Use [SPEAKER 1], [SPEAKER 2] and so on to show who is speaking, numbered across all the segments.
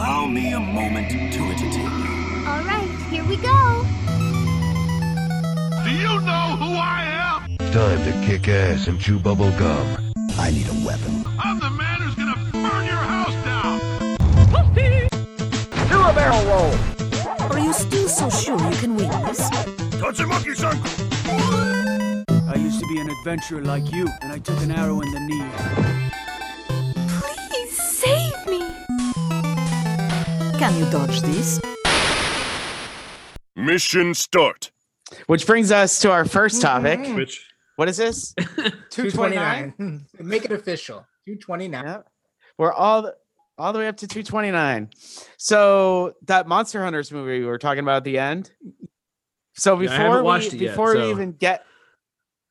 [SPEAKER 1] Allow me a moment to entertain you.
[SPEAKER 2] All right, here we go.
[SPEAKER 3] Do you know who I am?
[SPEAKER 4] Time to kick ass and chew bubble gum.
[SPEAKER 1] I need a weapon.
[SPEAKER 3] I'm the man who's gonna burn your house down.
[SPEAKER 5] Do a barrel roll.
[SPEAKER 6] Are you still so sure you can win this?
[SPEAKER 3] Tatsumaki-san!
[SPEAKER 7] I used to be an adventurer like you, and I took an arrow in the knee.
[SPEAKER 6] Can you dodge this?
[SPEAKER 3] Mission start.
[SPEAKER 8] Which brings us to our first mm-hmm. topic.
[SPEAKER 9] Which
[SPEAKER 8] What is this?
[SPEAKER 5] 229. Make it official. 229.
[SPEAKER 8] Yeah. We're all the, all the way up to 229. So that Monster Hunters movie we were talking about at the end. So
[SPEAKER 9] Yeah, I
[SPEAKER 8] before
[SPEAKER 9] haven't
[SPEAKER 8] we,
[SPEAKER 9] watched it yet,
[SPEAKER 8] before we even get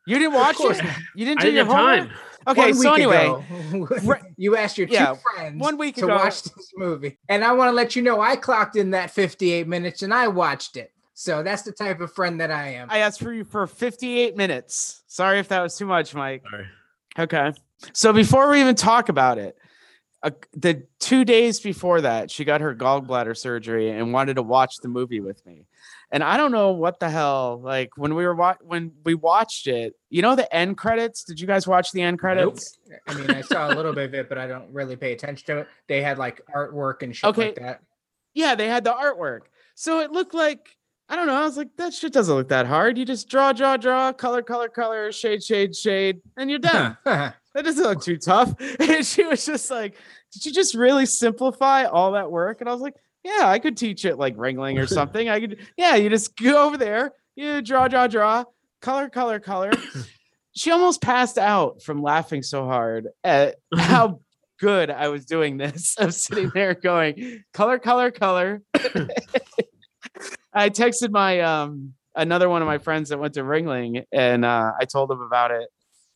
[SPEAKER 8] you didn't watch it?
[SPEAKER 5] not.
[SPEAKER 8] You didn't
[SPEAKER 9] I
[SPEAKER 8] do
[SPEAKER 9] didn't
[SPEAKER 8] your
[SPEAKER 9] have
[SPEAKER 8] homework?
[SPEAKER 9] time.
[SPEAKER 8] Okay, so anyway,
[SPEAKER 5] ago, you asked your two
[SPEAKER 8] Yeah,
[SPEAKER 5] friends
[SPEAKER 8] one week
[SPEAKER 5] to
[SPEAKER 8] ago-
[SPEAKER 5] watch this movie, and I want to let you know I clocked in that 58 minutes and I watched it. So that's the type of friend that I am.
[SPEAKER 8] I asked for you for 58 minutes. Sorry if that was too much, Mike.
[SPEAKER 9] Sorry.
[SPEAKER 8] Okay. So before we even talk about it, uh, the two days before that, she got her gallbladder surgery and wanted to watch the movie with me. And I don't know what the hell. Like when we were wa- when we watched it, you know the end credits. Did you guys watch the end credits?
[SPEAKER 5] I mean, I saw a little bit of it, but I don't really pay attention to it. They had like artwork and shit
[SPEAKER 8] Okay.
[SPEAKER 5] like that.
[SPEAKER 8] Yeah, they had the artwork. So it looked like I don't know. I was like, that shit doesn't look that hard. You just draw, draw, draw, color, color, color, shade, shade, shade, and you're done. that doesn't look too tough. And she was just like, Did you just really simplify all that work? And I was like, Yeah, I could teach it like ringling or something. I could, yeah, you just go over there, you draw, draw, draw, color, color, color. she almost passed out from laughing so hard at how good I was doing this. of sitting there going, color, color, color. I texted my um another one of my friends that went to Ringling and uh, I told him about it.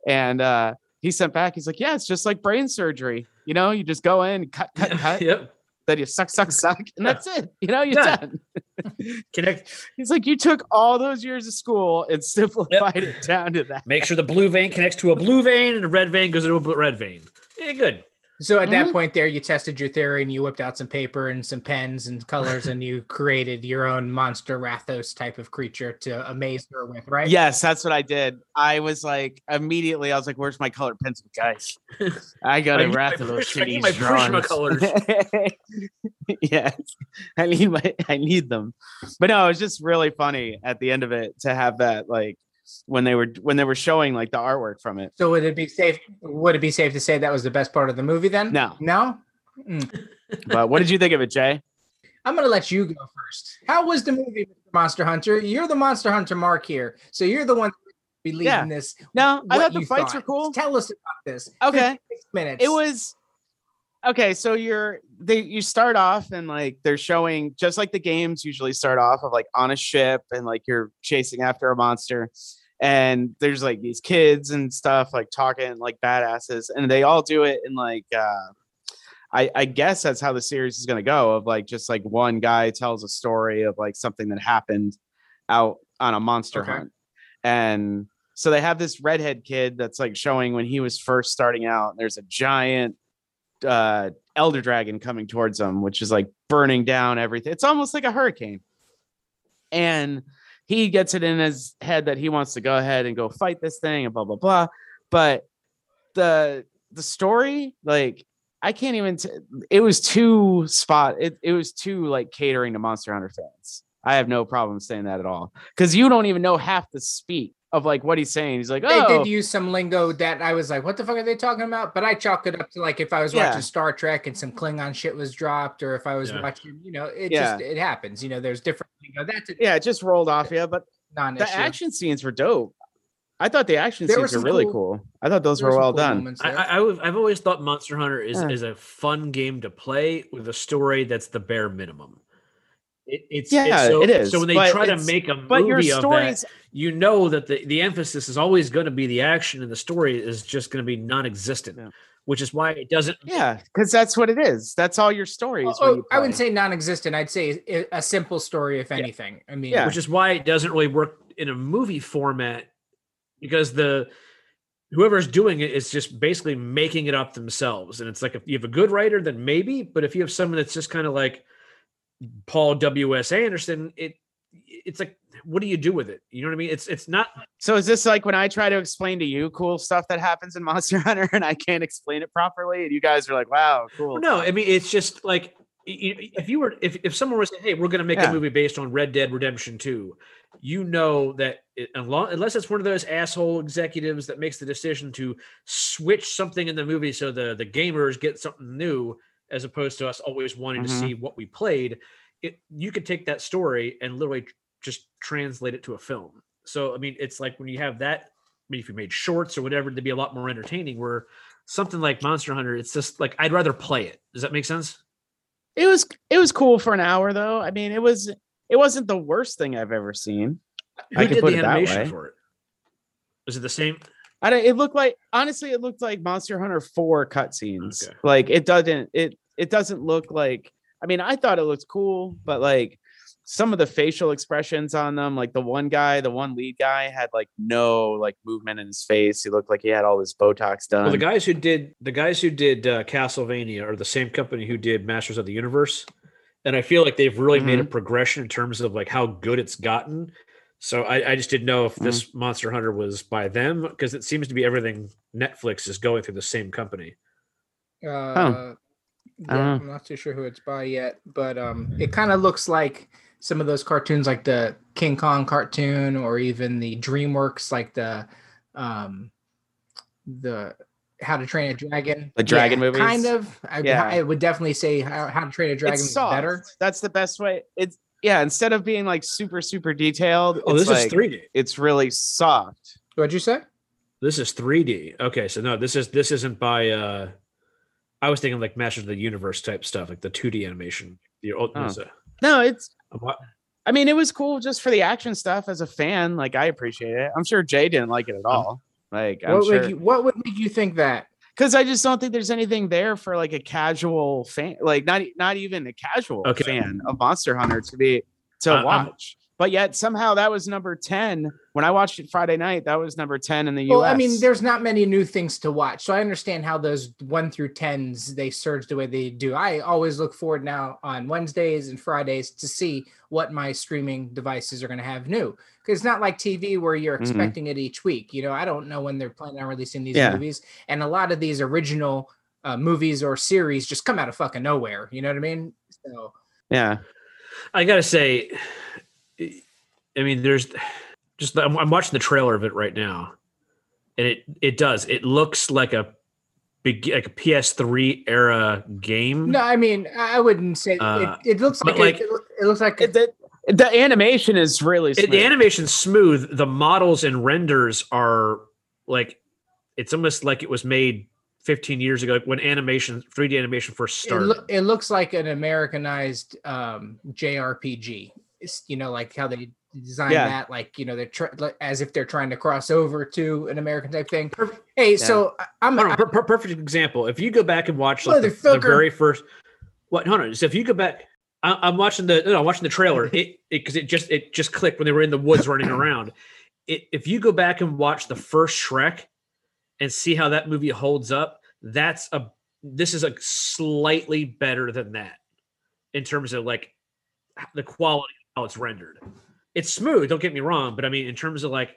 [SPEAKER 8] And uh, he sent back, he's like, Yeah, it's just like brain surgery. You know, you just go in, cut, cut, cut,
[SPEAKER 9] Yep.
[SPEAKER 8] then you suck, suck, suck, and that's it. You know, you're
[SPEAKER 9] Done.
[SPEAKER 8] done.
[SPEAKER 9] Connect.
[SPEAKER 8] He's like, You took all those years of school and simplified it down to that.
[SPEAKER 9] Make sure the blue vein connects to a blue vein, and the red vein goes into a red vein. Yeah, good.
[SPEAKER 5] So at that
[SPEAKER 8] Mhm.
[SPEAKER 5] point there, you tested your theory and you whipped out some paper and some pens and colors and you created your own monster Rathos type of creature to amaze her with, right?
[SPEAKER 8] Yes, that's what I did. I was like, immediately, I was like, "Where's my colored pencil, guys? I got
[SPEAKER 9] I
[SPEAKER 8] Rathos.
[SPEAKER 9] need
[SPEAKER 8] wrath
[SPEAKER 9] my
[SPEAKER 8] of those
[SPEAKER 9] Prish- I need my
[SPEAKER 8] drawings.
[SPEAKER 9] Prismacolors.
[SPEAKER 8] yes, I need my, I need them. But no, it was just really funny at the end of it to have that, like, when they were when they were showing like the artwork from it.
[SPEAKER 5] So would it be safe? Would it be safe to say that was the best part of the movie then?
[SPEAKER 8] No.
[SPEAKER 5] No. Hmm.
[SPEAKER 8] But what did you think of it, Jay?
[SPEAKER 5] I'm gonna let you go first. How was the movie, Mr. Monster Hunter? You're the Monster Hunter Mark here, so you're the one be leading
[SPEAKER 8] Yeah.
[SPEAKER 5] this.
[SPEAKER 8] No, I thought the fights
[SPEAKER 5] thought.
[SPEAKER 8] were cool.
[SPEAKER 5] Tell us about this.
[SPEAKER 8] Okay.
[SPEAKER 5] 56 minutes.
[SPEAKER 8] it was okay so you're they you start off and like they're showing just like the games usually start off of like on a ship and like you're chasing after a monster and there's like these kids and stuff like talking like badasses and they all do it in like uh I, I guess that's how the series is going to go of like just like one guy tells a story of like something that happened out on a monster
[SPEAKER 5] Okay.
[SPEAKER 8] hunt and so they have this redhead kid that's like showing when he was first starting out there's a giant uh elder dragon coming towards them which is like burning down everything. It's almost like a hurricane. And he gets it in his head that he wants to go ahead and go fight this thing and blah blah blah. But the the story like i can't even t- it was too spot it, it was too like catering to monster hunter fans. I have no problem saying that at all. Because you don't even know half the speak of like what he's saying he's like oh.
[SPEAKER 5] They
[SPEAKER 8] oh
[SPEAKER 5] did use some lingo that I was like, "What the fuck are they talking about?" But I chalk it up to like if I was
[SPEAKER 8] Yeah.
[SPEAKER 5] watching Star Trek and some Klingon shit was dropped, or if I was
[SPEAKER 9] Yeah.
[SPEAKER 5] watching, you know, it
[SPEAKER 8] Yeah.
[SPEAKER 5] just it happens. You know, there's different. You know, that's a
[SPEAKER 8] yeah it just rolled off Yeah, but
[SPEAKER 5] non-issue.
[SPEAKER 8] the action scenes were dope i thought the action
[SPEAKER 5] There
[SPEAKER 8] scenes were
[SPEAKER 5] some
[SPEAKER 8] really
[SPEAKER 5] cool-
[SPEAKER 8] cool i thought those
[SPEAKER 5] were
[SPEAKER 8] were well
[SPEAKER 5] cool
[SPEAKER 8] done
[SPEAKER 9] I,
[SPEAKER 5] there.
[SPEAKER 9] I, I've I've always thought Monster Hunter is,
[SPEAKER 8] Yeah.
[SPEAKER 9] is a fun game to play with a story that's the bare minimum. It, it's
[SPEAKER 8] Yeah,
[SPEAKER 9] it's so,
[SPEAKER 8] it is,
[SPEAKER 9] So when they try to make a
[SPEAKER 8] but your
[SPEAKER 9] movie of that, you know that the, the emphasis is always going to be the action, and the story is just going to be non-existent.
[SPEAKER 8] Yeah.
[SPEAKER 9] Which is why it doesn't.
[SPEAKER 8] yeah because that's what it is that's all your stories
[SPEAKER 5] Oh,
[SPEAKER 8] when oh, you
[SPEAKER 5] I wouldn't say non-existent. I'd say a- a simple story, if anything. I mean,
[SPEAKER 8] Yeah.
[SPEAKER 9] Which is why it doesn't really work in a movie format because the whoever's doing it is just basically making it up themselves. And it's like if you have a good writer, then maybe, but if you have someone that's just kind of like Paul W. S. Anderson, it it's like what do you do with it? You know what I mean? It's it's not
[SPEAKER 8] So is this like when I try to explain to you cool stuff that happens in Monster Hunter and I can't explain it properly, and you guys are like, "Wow, cool."
[SPEAKER 9] no, I mean it's just like if you were if, if someone was saying, hey, we're gonna make
[SPEAKER 8] Yeah.
[SPEAKER 9] a movie based on Red Dead Redemption 2, you know that it, unless it's one of those asshole executives that makes the decision to switch something in the movie so the the gamers get something new as opposed to us always wanting
[SPEAKER 8] Mhm.
[SPEAKER 9] to see what we played, it you could take that story and literally just translate it to a film. So I mean, it's like when you have that. I mean, if you made shorts or whatever, they'd be a lot more entertaining. Where something like Monster Hunter, it's just like I'd rather play it. Does that make sense?
[SPEAKER 8] It was it was cool for an hour though. I mean, it was it wasn't the worst thing I've ever seen.
[SPEAKER 9] Who
[SPEAKER 8] I could
[SPEAKER 9] did
[SPEAKER 8] put
[SPEAKER 9] the
[SPEAKER 8] it that
[SPEAKER 9] animation
[SPEAKER 8] way.
[SPEAKER 9] for it? Was it the same?
[SPEAKER 8] I don't, it looked like honestly, it looked like Monster Hunter 4 cutscenes.
[SPEAKER 9] Okay.
[SPEAKER 8] Like it doesn't it it doesn't look like I mean, I thought it looked cool, but like some of the facial expressions on them, like the one guy, the one lead guy had like no like movement in his face. He looked like he had all this Botox done.
[SPEAKER 9] Well, the guys who did the guys who did uh, Castlevania are the same company who did Masters of the Universe, and I feel like they've really made a progression in terms of like how good it's gotten. So I, I just didn't know if this Monster Hunter was by them because it seems to be everything Netflix is going through the same company.
[SPEAKER 5] Uh,
[SPEAKER 8] I don't
[SPEAKER 5] yeah. I'm not too sure who it's by yet, but um, it kind of looks like some of those cartoons, like the King Kong cartoon, or even the DreamWorks, like the um, the How to Train a Dragon,
[SPEAKER 8] The dragon
[SPEAKER 5] Yeah,
[SPEAKER 8] movies?
[SPEAKER 5] Kind of. I,
[SPEAKER 8] Yeah.
[SPEAKER 5] I would definitely say How, How to Train a Dragon
[SPEAKER 8] it's
[SPEAKER 5] is better.
[SPEAKER 8] That's the best way. It's yeah, instead of being like super, super detailed,
[SPEAKER 9] Oh,
[SPEAKER 8] it's
[SPEAKER 9] this
[SPEAKER 8] like,
[SPEAKER 9] is 3D.
[SPEAKER 8] It's really soft.
[SPEAKER 5] What'd you say?
[SPEAKER 9] This is 3D. Okay, so no, this is this isn't by. uh I was thinking like Masters of the Universe type stuff, like the 2D animation. The old,
[SPEAKER 8] Oh.
[SPEAKER 9] was a-
[SPEAKER 8] No, it's
[SPEAKER 9] a
[SPEAKER 8] I mean, it was cool just for the action stuff as a fan. Like I appreciate it. I'm sure Jay didn't like it at um, all. Like I'm
[SPEAKER 5] What,
[SPEAKER 8] sure
[SPEAKER 5] would you, what would make you think that?
[SPEAKER 8] because I just don't think there's anything there for like a casual fan, like not not even a casual
[SPEAKER 9] Okay.
[SPEAKER 8] fan of Monster Hunter to be to
[SPEAKER 9] I- I'm-
[SPEAKER 8] watch. But yet somehow that was number ten when I watched it Friday night. That was number ten in the
[SPEAKER 5] Well,
[SPEAKER 8] U.S.
[SPEAKER 5] I mean, there's not many new things to watch, so I understand how those one through tens they surge the way they do. I always look forward now on Wednesdays and Fridays to see what my streaming devices are going to have new. Because it's not like TV where you're
[SPEAKER 8] Mhm.
[SPEAKER 5] expecting it each week. You know, I don't know when they're planning on releasing these
[SPEAKER 8] Yeah.
[SPEAKER 5] movies, and a lot of these original uh, movies or series just come out of fucking nowhere. You know what I mean? So
[SPEAKER 8] yeah,
[SPEAKER 9] I gotta say, I mean, there's just I'm, I'm watching the trailer of it right now, and it it does. It looks like a big like a PS3 era game.
[SPEAKER 5] no, I mean, I I wouldn't say
[SPEAKER 9] Uh,
[SPEAKER 5] it, it looks like,
[SPEAKER 9] like-
[SPEAKER 5] it, it looks like
[SPEAKER 8] It- the, the animation is really
[SPEAKER 9] It-
[SPEAKER 8] smooth.
[SPEAKER 9] the animation's smooth. The models and renders are like it's almost like it was made 15 years ago when animation 3D animation first
[SPEAKER 5] it,
[SPEAKER 9] started.
[SPEAKER 5] it looks like an Americanized um, JRPG. You know, like how they design
[SPEAKER 8] Yeah.
[SPEAKER 5] that, like you know, they're tr- as if they're trying to cross over to an American type thing. Hey, so I- I'm,
[SPEAKER 9] on,
[SPEAKER 5] I-
[SPEAKER 9] per- per- perfect example. If you go back and watch like, the, the very first, what? Hold on. So if you go back, I, I'm watching the no, I'm watching the trailer. It because it, just it just clicked when they were in the woods running around. It, if you go back and watch the first Shrek and see how that movie holds up, that's a this is a slightly better than that in terms of like the quality how it's rendered. It's smooth. Don't get me wrong, but I mean in terms of like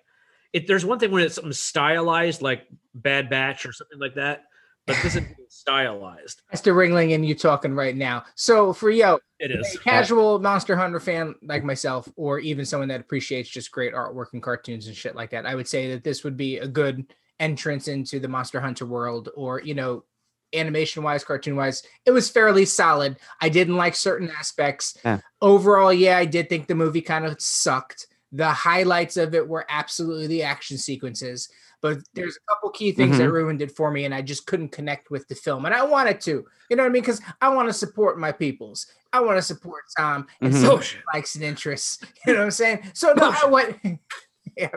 [SPEAKER 9] it, there's one thing when it's something stylized like Bad Batch or something like that, but this is stylized.
[SPEAKER 5] Esther Ringling and you talking right now. So for yo,
[SPEAKER 9] it is
[SPEAKER 5] a
[SPEAKER 9] is.
[SPEAKER 5] casual Monster Hunter fan like myself, or even someone that appreciates just great artwork and cartoons and shit like that, I would say that this would be a good entrance into the Monster Hunter world, or you know, animation wise, cartoon wise, it was fairly solid. I didn't like certain aspects.
[SPEAKER 8] Yeah.
[SPEAKER 5] Overall, yeah, I did think the movie kind of sucked. The highlights of it were absolutely the action sequences, but there's a couple key things that ruined it for me, and I just couldn't connect with the film. And I wanted to, you know what I mean? Because I want to support my peoples. I want to support Tom and
[SPEAKER 8] Mhm.
[SPEAKER 5] some
[SPEAKER 9] Bullshit.
[SPEAKER 5] likes and interests. You know what I'm saying? So no, I went. yeah,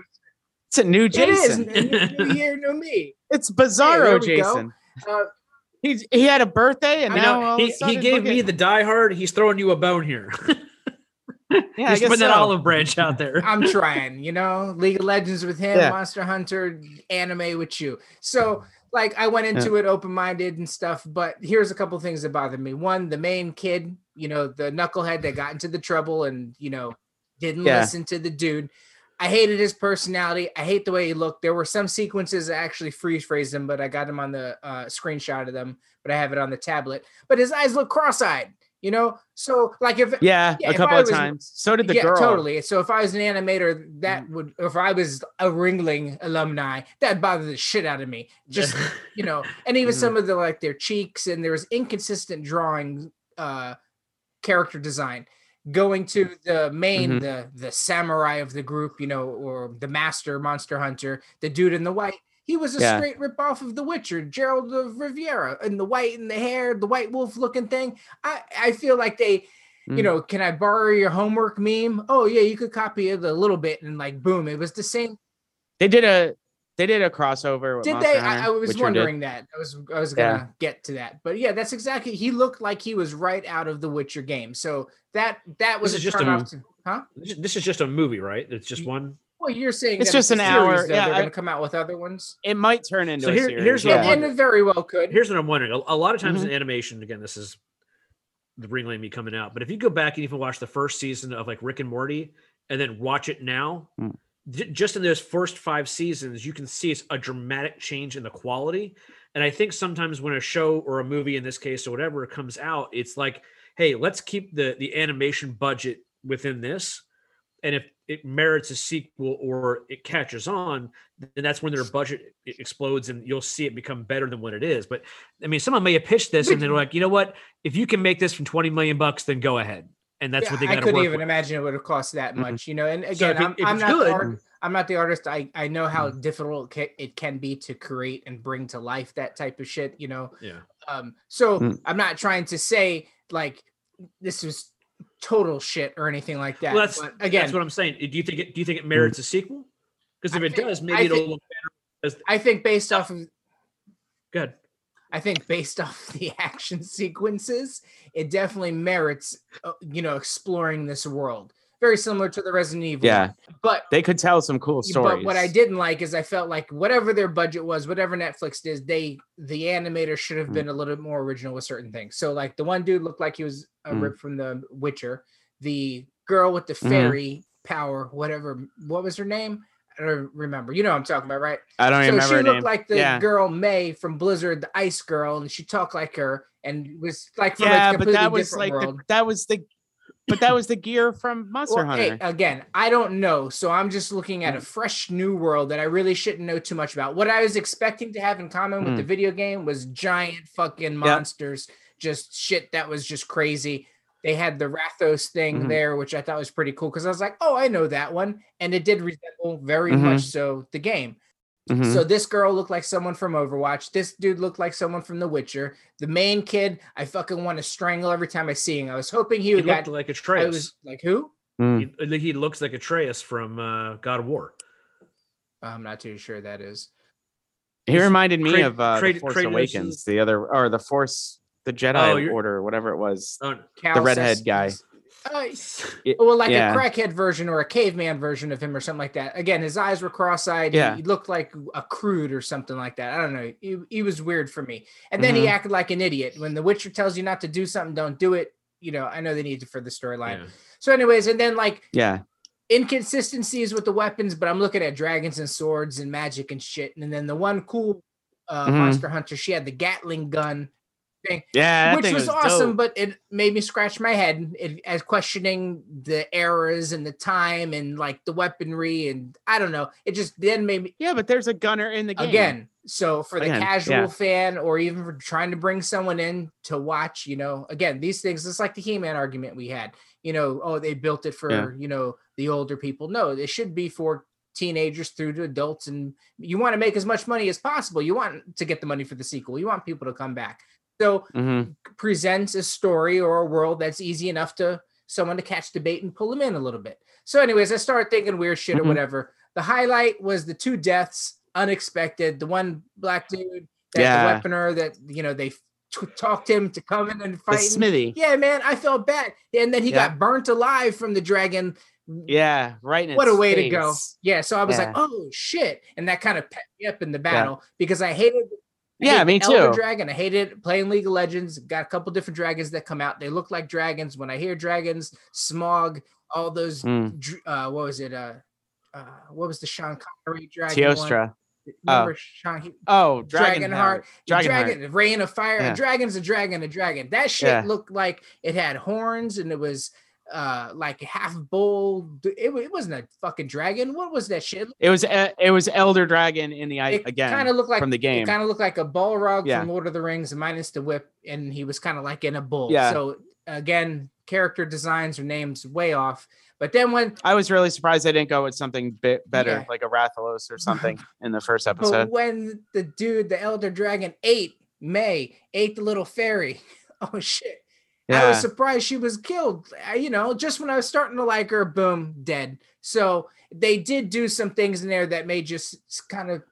[SPEAKER 8] it's a new
[SPEAKER 5] it is
[SPEAKER 8] Jason.
[SPEAKER 5] new, new year, new me.
[SPEAKER 8] It's Bizarro
[SPEAKER 5] go.
[SPEAKER 8] Jason.
[SPEAKER 5] Uh,
[SPEAKER 8] He he had a birthday and
[SPEAKER 9] I
[SPEAKER 8] now
[SPEAKER 9] know he, he gave me the Die Hard. He's throwing you a bone here.
[SPEAKER 8] Yeah, I guess
[SPEAKER 9] putting
[SPEAKER 8] so.
[SPEAKER 9] that olive branch out there.
[SPEAKER 5] I'm trying, you know, League of Legends with him,
[SPEAKER 8] Yeah.
[SPEAKER 5] Monster Hunter, anime with you. So, like, I went into it open minded and stuff, but here's a couple things that bothered me. One, the main kid, you know, the knucklehead that got into the trouble and, you know, didn't
[SPEAKER 8] Yeah.
[SPEAKER 5] listen to the dude. I hated his personality. I hate the way he looked. There were some sequences that actually freeze phrased him, but I got him on the uh, screenshot of them, but I have it on the tablet. But his eyes look cross eyed, you know? So, like, if
[SPEAKER 8] Yeah,
[SPEAKER 5] Yeah,
[SPEAKER 8] a
[SPEAKER 5] if
[SPEAKER 8] couple
[SPEAKER 5] I
[SPEAKER 8] of
[SPEAKER 5] was-
[SPEAKER 8] times. So did the
[SPEAKER 5] yeah,
[SPEAKER 8] girl.
[SPEAKER 5] totally. So if I was an animator, that would, if I was a Ringling alumni, that'd bother the shit out of me. Just you know, and even
[SPEAKER 8] Mhm.
[SPEAKER 5] some of the like their cheeks and there was inconsistent drawing, uh, character design. Going to the main,
[SPEAKER 8] Mhm.
[SPEAKER 5] the the samurai of the group, you know, or the master monster hunter, the dude in the white. He was a
[SPEAKER 8] Yeah.
[SPEAKER 5] straight rip off of The Witcher, Geralt of Riviera, and the white and the hair, the white wolf looking thing. I I feel like they you
[SPEAKER 8] Mm.
[SPEAKER 5] know, can I borrow your homework meme? Oh yeah, you could copy it a little bit and like boom, it was the same.
[SPEAKER 8] They did a they did a crossover. With
[SPEAKER 5] Did
[SPEAKER 8] Monster
[SPEAKER 5] they?
[SPEAKER 8] Hunter,
[SPEAKER 5] I, I was wondering that. I was I was gonna get to that, but yeah, that's exactly. He looked like he was right out of the Witcher game. So that that was a
[SPEAKER 9] just
[SPEAKER 5] turn
[SPEAKER 9] a-
[SPEAKER 5] off to, huh?
[SPEAKER 9] This is- just a movie, right? It's just one.
[SPEAKER 5] Well, you're saying
[SPEAKER 8] It's just
[SPEAKER 5] a
[SPEAKER 8] an hour.
[SPEAKER 5] though.
[SPEAKER 8] Yeah,
[SPEAKER 5] they're
[SPEAKER 8] I-
[SPEAKER 5] gonna come out with other ones.
[SPEAKER 8] It might turn into
[SPEAKER 9] So
[SPEAKER 8] a series.
[SPEAKER 9] here's what
[SPEAKER 8] yeah.
[SPEAKER 5] And, and it very well could.
[SPEAKER 9] Here's what I'm wondering. A, a lot of times
[SPEAKER 8] Mhm.
[SPEAKER 9] in animation, again, this is the Ringling me coming out. But if you go back and even watch the first season of like Rick and Morty, and then watch it now,
[SPEAKER 8] Mm.
[SPEAKER 9] Just in those first five seasons, you can see it's a dramatic change in the quality. And I think sometimes when a show or a movie, in this case or whatever, comes out, it's like, hey, let's keep the the animation budget within this. And if it merits a sequel or it catches on, then that's when their budget explodes and you'll see it become better than what it is. But I mean, someone may have pitched this and they're like, you know what? If you can make this from 20 million bucks, then go ahead. And that's
[SPEAKER 5] Yeah,
[SPEAKER 9] what they
[SPEAKER 5] I
[SPEAKER 9] got to
[SPEAKER 5] do.
[SPEAKER 9] I couldn't
[SPEAKER 5] even
[SPEAKER 9] with.
[SPEAKER 5] imagine it would have cost that
[SPEAKER 8] Mhm.
[SPEAKER 5] much, you know. And
[SPEAKER 9] So
[SPEAKER 5] again,
[SPEAKER 9] if it-
[SPEAKER 5] I'm,
[SPEAKER 9] if
[SPEAKER 5] I'm not
[SPEAKER 9] good-
[SPEAKER 5] the art, I'm not the artist. I I know how
[SPEAKER 8] Mm.
[SPEAKER 5] difficult it can be to create and bring to life that type of shit, you know.
[SPEAKER 9] Yeah.
[SPEAKER 5] Um, so
[SPEAKER 8] Mm.
[SPEAKER 5] I'm not trying to say like this was total shit or anything like that.
[SPEAKER 9] Well, that's
[SPEAKER 5] but again,
[SPEAKER 9] that's what I'm saying. Do you think it? Do you think it merits a sequel? Because if
[SPEAKER 5] I
[SPEAKER 9] it
[SPEAKER 5] think-
[SPEAKER 9] does,
[SPEAKER 5] I
[SPEAKER 9] maybe it'll
[SPEAKER 5] think-
[SPEAKER 9] look better. As
[SPEAKER 5] I think based off of
[SPEAKER 9] good.
[SPEAKER 5] I think based off the action sequences, it definitely merits uh, you know exploring this world. Very similar to the Resident Evil.
[SPEAKER 8] Yeah.
[SPEAKER 5] But
[SPEAKER 8] They could tell some cool stories.
[SPEAKER 5] But what I didn't like is I felt like whatever their budget was, whatever Netflix did, they the animator should have
[SPEAKER 8] Mm.
[SPEAKER 5] been a little bit more original with certain things. So like the one dude looked like he was a
[SPEAKER 8] Mm.
[SPEAKER 5] rip from the Witcher. The girl with the
[SPEAKER 8] Mhm.
[SPEAKER 5] fairy power, whatever, what was her name? I don't remember. You know what I'm talking about, right?
[SPEAKER 8] I don't
[SPEAKER 5] so
[SPEAKER 8] remember
[SPEAKER 5] she looked
[SPEAKER 8] name.
[SPEAKER 5] like the
[SPEAKER 8] yeah.
[SPEAKER 5] girl Mei from Blizzard, the ice girl, and she talked like her and was like from
[SPEAKER 8] yeah,
[SPEAKER 5] a
[SPEAKER 8] but that was
[SPEAKER 5] different
[SPEAKER 8] like
[SPEAKER 5] world.
[SPEAKER 8] the, that was the but that was the gear from Monster
[SPEAKER 5] Well, hey,
[SPEAKER 8] Hunter.
[SPEAKER 5] again, I don't know. So I'm just looking
[SPEAKER 8] Mm.
[SPEAKER 5] at a fresh new world that I really shouldn't know too much about. What I was expecting to have in common with
[SPEAKER 8] Mm.
[SPEAKER 5] the video game was giant fucking monsters, just shit that was just crazy. They had the Rathos thing
[SPEAKER 8] Mhm.
[SPEAKER 5] there, which I thought was pretty cool because I was like, oh, I know that one. And it did resemble very
[SPEAKER 8] Mhm.
[SPEAKER 5] much so the game.
[SPEAKER 8] Mhm.
[SPEAKER 5] So this girl looked like someone from Overwatch. This dude looked like someone from The Witcher. The main kid, I fucking want to strangle every time I see him. I was hoping he
[SPEAKER 9] He
[SPEAKER 5] would
[SPEAKER 9] looked
[SPEAKER 5] got.
[SPEAKER 9] like
[SPEAKER 5] I
[SPEAKER 9] Atreus.
[SPEAKER 5] was like, who?
[SPEAKER 8] Mm.
[SPEAKER 9] He, he looks like Atreus from uh, God of War.
[SPEAKER 5] I'm not too sure that is.
[SPEAKER 8] He reminded me
[SPEAKER 9] Krat-
[SPEAKER 8] of uh,
[SPEAKER 9] Krat-
[SPEAKER 8] the Force
[SPEAKER 9] Kratos'
[SPEAKER 8] Awakens, the other or the Force, the Jedi
[SPEAKER 9] Oh,
[SPEAKER 8] Order, whatever it was.
[SPEAKER 9] Oh,
[SPEAKER 5] Cal
[SPEAKER 8] redhead guy.
[SPEAKER 5] Uh, well, like
[SPEAKER 8] yeah.
[SPEAKER 5] a crackhead version or a caveman version of him or something like that. Again, his eyes were cross-eyed.
[SPEAKER 8] Yeah.
[SPEAKER 5] He looked like a crude or something like that. I don't know. He, he was weird for me. And then he
[SPEAKER 8] Mhm.
[SPEAKER 5] acted like an idiot. When The Witcher tells you not to do something, don't do it. You know, I know they need it for the storyline.
[SPEAKER 9] yeah.
[SPEAKER 5] So, anyways, and then like
[SPEAKER 8] Yeah.
[SPEAKER 5] inconsistencies with the weapons, but I'm looking at dragons and swords and magic and shit. And then the one cool uh,
[SPEAKER 8] Mhm.
[SPEAKER 5] monster hunter, she had the Gatling gun
[SPEAKER 8] Yeah.
[SPEAKER 5] which
[SPEAKER 8] thing
[SPEAKER 5] was, awesome,
[SPEAKER 8] dope.
[SPEAKER 5] but it made me scratch my head it, as questioning the eras and the time and like the weaponry and I don't know. It just then made me
[SPEAKER 8] Yeah, but there's a gunner in the game.
[SPEAKER 5] again. So for the
[SPEAKER 8] Again,
[SPEAKER 5] casual
[SPEAKER 8] yeah.
[SPEAKER 5] fan or even for trying to bring someone in to watch, you know, again these things. It's like the He-Man argument we had. You know, oh they built it for
[SPEAKER 8] Yeah.
[SPEAKER 5] you know the older people. No, it should be for teenagers through to adults and you want to make as much money as possible you want to get the money for the sequel you want people to come back so
[SPEAKER 8] Mhm.
[SPEAKER 5] presents a story or a world that's easy enough to someone to catch the bait and pull them in a little bit. So, anyways, I started thinking weird shit or
[SPEAKER 8] Mhm.
[SPEAKER 5] whatever. The highlight was the two deaths, unexpected. The one black dude, that
[SPEAKER 8] Yeah.
[SPEAKER 5] the weaponer that you know they t- talked him to come in and fight. The.
[SPEAKER 8] Smithy.
[SPEAKER 5] Yeah, man, I felt bad. And then he
[SPEAKER 8] Yeah.
[SPEAKER 5] got burnt alive from the dragon.
[SPEAKER 8] Yeah, right.
[SPEAKER 5] What a way to go. Yeah, so I was like, oh shit. And that kind of pet me up in the battle because I hated I
[SPEAKER 8] Yeah, me
[SPEAKER 5] Elder
[SPEAKER 8] too.
[SPEAKER 5] Dragon. I hated playing League of Legends. Got a couple different dragons that come out. They look like dragons. When I hear dragons, Smaug, all those
[SPEAKER 8] Mm.
[SPEAKER 5] uh what was it? Uh uh what was the Sean Connery dragon? one?
[SPEAKER 8] Teostra.
[SPEAKER 5] Remember Sean he-
[SPEAKER 8] Oh,
[SPEAKER 5] Dragonheart.
[SPEAKER 8] Dragonheart. Dragonheart.
[SPEAKER 5] Dragon, Reign of Fire.
[SPEAKER 8] Yeah.
[SPEAKER 5] A dragon's a dragon, a dragon. That shit
[SPEAKER 8] Yeah.
[SPEAKER 5] looked like it had horns and it was uh like half bull. It, it wasn't a fucking dragon. What was that shit?
[SPEAKER 8] It was it was Elder Dragon in the I
[SPEAKER 5] It
[SPEAKER 8] again
[SPEAKER 5] kind of looked like
[SPEAKER 8] from the game.
[SPEAKER 5] Kind of looked like a Balrog
[SPEAKER 8] Yeah.
[SPEAKER 5] from Lord of the Rings, minus the whip, and he was kind of like in a bull.
[SPEAKER 8] Yeah.
[SPEAKER 5] So again, character designs or names way off. But then when
[SPEAKER 8] I was really surprised they didn't go with something bit better,
[SPEAKER 5] Yeah.
[SPEAKER 8] like a Rathalos or something in the first
[SPEAKER 5] but
[SPEAKER 8] episode.
[SPEAKER 5] when the dude, the Elder Dragon, ate Mei, ate the little fairy. Oh shit! I was surprised she was killed. You know, just when I was starting to like her, boom, dead. So they did do some things in there that may just kind of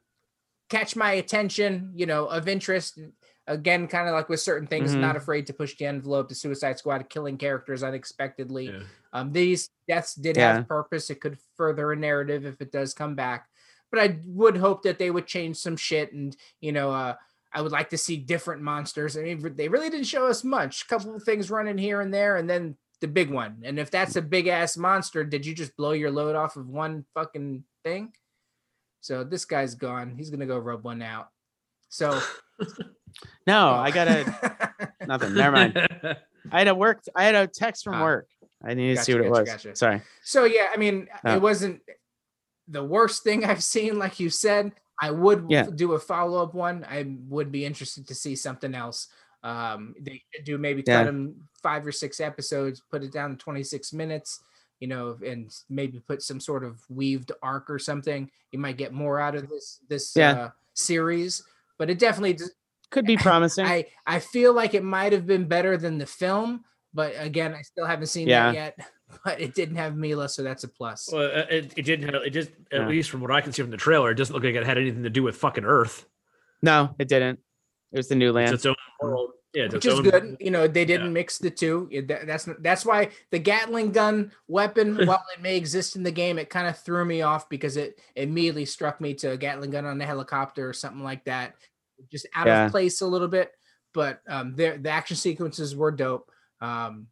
[SPEAKER 5] catch my attention, you know, of interest. Again, kind of like with certain things,
[SPEAKER 8] Mhm.
[SPEAKER 5] not afraid to push the envelope. The Suicide Squad killing characters unexpectedly.
[SPEAKER 9] Yeah.
[SPEAKER 5] Um, these deaths did
[SPEAKER 8] Yeah.
[SPEAKER 5] have purpose. It could further a narrative if it does come back. But I would hope that they would change some shit and you know, uh, I would like to see different monsters. I mean, they really didn't show us much. A couple of things running here and there, and then the big one. And if that's a big ass monster, did you just blow your load off of one fucking thing? So this guy's gone. He's gonna go rub one out. So
[SPEAKER 8] no,
[SPEAKER 5] oh.
[SPEAKER 8] I gotta nothing. Never mind. I had a work. I had a text from
[SPEAKER 5] Ah.
[SPEAKER 8] work. I needed to see
[SPEAKER 5] Gotcha,
[SPEAKER 8] what it was.
[SPEAKER 5] gotcha.
[SPEAKER 8] Sorry.
[SPEAKER 5] So yeah, I mean,
[SPEAKER 8] Oh.
[SPEAKER 5] it wasn't the worst thing I've seen, like you said. I would
[SPEAKER 8] Yeah.
[SPEAKER 5] do a follow up one. I would be interested to see something else. Um, they do maybe
[SPEAKER 8] Yeah.
[SPEAKER 5] cut them five or six episodes, put it down to 26 minutes, you know, and maybe put some sort of weaved arc or something. You might get more out of this this
[SPEAKER 8] Yeah.
[SPEAKER 5] uh, series, but it definitely d-
[SPEAKER 8] Could be promising.
[SPEAKER 5] I I feel like it might have been better than the film, but again, I still haven't seen
[SPEAKER 8] Yeah.
[SPEAKER 5] that yet. But it didn't have Mila, so that's a plus.
[SPEAKER 9] Well, uh, it, it didn't have it just at
[SPEAKER 8] Yeah.
[SPEAKER 9] least from what I can see from the trailer, it doesn't look like it had anything to do with fucking Earth.
[SPEAKER 8] no, it didn't. It was the new land.
[SPEAKER 9] its own world. Yeah, it's
[SPEAKER 5] which is
[SPEAKER 9] own-
[SPEAKER 5] good. You know, they didn't
[SPEAKER 9] Yeah.
[SPEAKER 5] mix the two. That- that's that's why the Gatling gun weapon, while it may exist in the game, it kind of threw me off because it immediately struck me to a Gatling gun on the helicopter or something like that, just out
[SPEAKER 8] Yeah.
[SPEAKER 5] of place a little bit. But um, the the action sequences were dope. Um,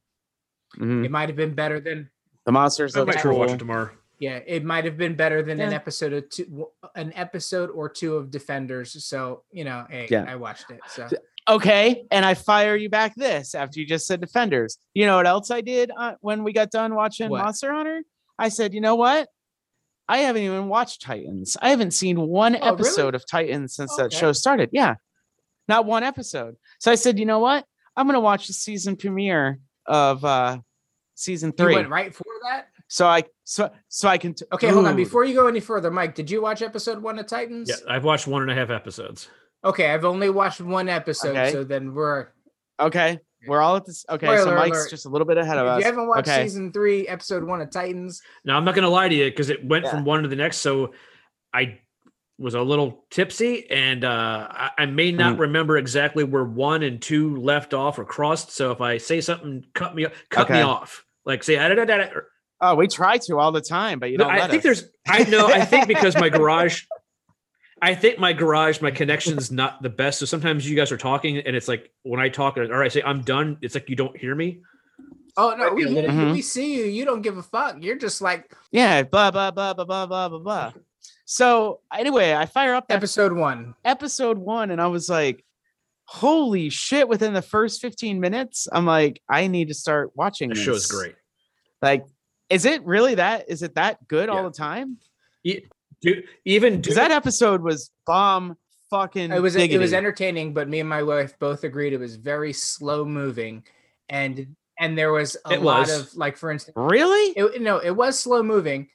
[SPEAKER 8] Mhm.
[SPEAKER 5] it might have been better than
[SPEAKER 8] The monsters
[SPEAKER 9] I
[SPEAKER 8] look
[SPEAKER 9] might try to watch it tomorrow.
[SPEAKER 5] yeah, it might have been better than an episode of two, an episode or two of Defenders. So you know, hey,
[SPEAKER 8] Yeah.
[SPEAKER 5] I watched it. So
[SPEAKER 8] Okay, and I fire you back this after you just said Defenders. You know what else I did uh, when we got done watching
[SPEAKER 5] What?
[SPEAKER 8] Monster Hunter? I said, you know what? I haven't even watched Titans. I haven't seen one
[SPEAKER 5] Oh, really?
[SPEAKER 8] episode of Titans since that show started. Yeah, not one episode. So I said, you know what? I'm gonna watch the season premiere of uh season
[SPEAKER 5] you
[SPEAKER 8] three.
[SPEAKER 5] went right for that.
[SPEAKER 8] So I so so I can. T-
[SPEAKER 5] Okay, hold on. Before you go any further, Mike, did you watch episode one of Titans?
[SPEAKER 9] Yeah, I've watched one and a half episodes.
[SPEAKER 5] Okay, I've only watched one episode,
[SPEAKER 8] Okay.
[SPEAKER 5] so then we're.
[SPEAKER 8] Okay, we're all at this. Okay, so Mike's
[SPEAKER 5] alert.
[SPEAKER 8] just a little bit ahead of
[SPEAKER 5] If
[SPEAKER 8] us.
[SPEAKER 5] you haven't watched
[SPEAKER 8] okay.
[SPEAKER 5] season three, episode one of Titans,
[SPEAKER 9] Now I'm not gonna lie to you because it went
[SPEAKER 8] Yeah.
[SPEAKER 9] from one to the next, so I was a little tipsy, and uh, I, I, may not
[SPEAKER 8] mm.
[SPEAKER 9] remember exactly where one and two left off or crossed. So if I say something, cut me cut
[SPEAKER 8] okay.
[SPEAKER 9] me off. Like say da da da da.
[SPEAKER 8] Oh, we try to all the time, but you know.
[SPEAKER 9] I think
[SPEAKER 8] us.
[SPEAKER 9] there's. I know. I think because my garage. I think my garage, my connection's not the best. So sometimes you guys are talking, and it's like when I talk, or I say I'm done, it's like you don't hear me.
[SPEAKER 5] Oh no, we,
[SPEAKER 8] mm-hmm.
[SPEAKER 5] we see you. You don't give a fuck. You're just like
[SPEAKER 8] yeah, blah blah blah blah blah blah blah. So anyway, I fire up that
[SPEAKER 5] episode one.
[SPEAKER 8] episode one, and I was like, "Holy shit!" Within the first fifteen minutes, I'm like, "I need to start watching."
[SPEAKER 9] The show's great.
[SPEAKER 8] Like, is it really that? Is it that good all the time?
[SPEAKER 9] Do, even do
[SPEAKER 8] Because that episode was bomb fucking.
[SPEAKER 5] It was it was entertaining, but me and my wife both agreed it was very slow moving, and and there was a
[SPEAKER 9] It
[SPEAKER 5] lot
[SPEAKER 9] was.
[SPEAKER 5] of like, for instance,
[SPEAKER 8] really.
[SPEAKER 5] it, no, it was slow moving.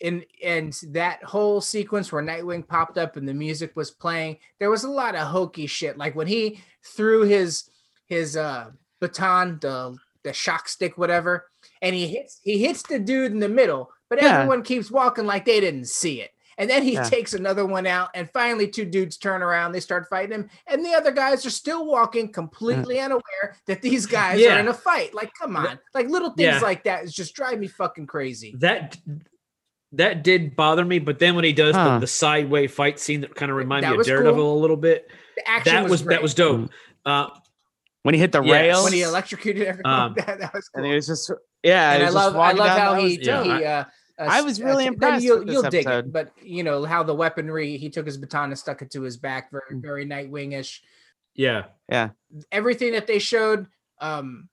[SPEAKER 5] And and that whole sequence where Nightwing popped up and the music was playing, there was a lot of hokey shit. Like when he threw his his uh baton, the the shock stick, whatever, and he hits he hits the dude in the middle, but
[SPEAKER 8] Yeah.
[SPEAKER 5] everyone keeps walking like they didn't see it. And then he
[SPEAKER 8] Yeah.
[SPEAKER 5] takes another one out, and finally, two dudes turn around. They start fighting him, and the other guys are still walking, completely unaware that these guys
[SPEAKER 9] Yeah.
[SPEAKER 5] are in a fight. Like, come on, like little things
[SPEAKER 9] Yeah.
[SPEAKER 5] like that is just drive me fucking crazy.
[SPEAKER 9] That that did bother me, but then when he does
[SPEAKER 8] Huh.
[SPEAKER 9] the, the sideway fight scene that kind of reminded
[SPEAKER 5] That
[SPEAKER 9] me of Daredevil
[SPEAKER 5] cool.
[SPEAKER 9] a little bit,
[SPEAKER 5] The action
[SPEAKER 9] that was,
[SPEAKER 5] great.
[SPEAKER 9] that was dope. Uh,
[SPEAKER 8] when he hit the
[SPEAKER 9] Yes.
[SPEAKER 8] rail
[SPEAKER 5] when he electrocuted everyone.
[SPEAKER 9] Um,
[SPEAKER 5] that, that was cool.
[SPEAKER 8] and he was just yeah
[SPEAKER 5] and
[SPEAKER 8] he
[SPEAKER 5] I
[SPEAKER 8] just
[SPEAKER 5] love, I love how
[SPEAKER 8] that
[SPEAKER 5] he,
[SPEAKER 9] yeah,
[SPEAKER 5] he uh, uh,
[SPEAKER 8] I was really
[SPEAKER 5] uh,
[SPEAKER 8] impressed
[SPEAKER 5] You'll,
[SPEAKER 8] with
[SPEAKER 5] you'll dig
[SPEAKER 8] episode.
[SPEAKER 5] it, but you know how the weaponry. He took his baton and stuck it to his back, very,
[SPEAKER 8] Mm.
[SPEAKER 5] very Nightwing-ish.
[SPEAKER 9] Yeah, yeah,
[SPEAKER 5] Everything that they showed, um,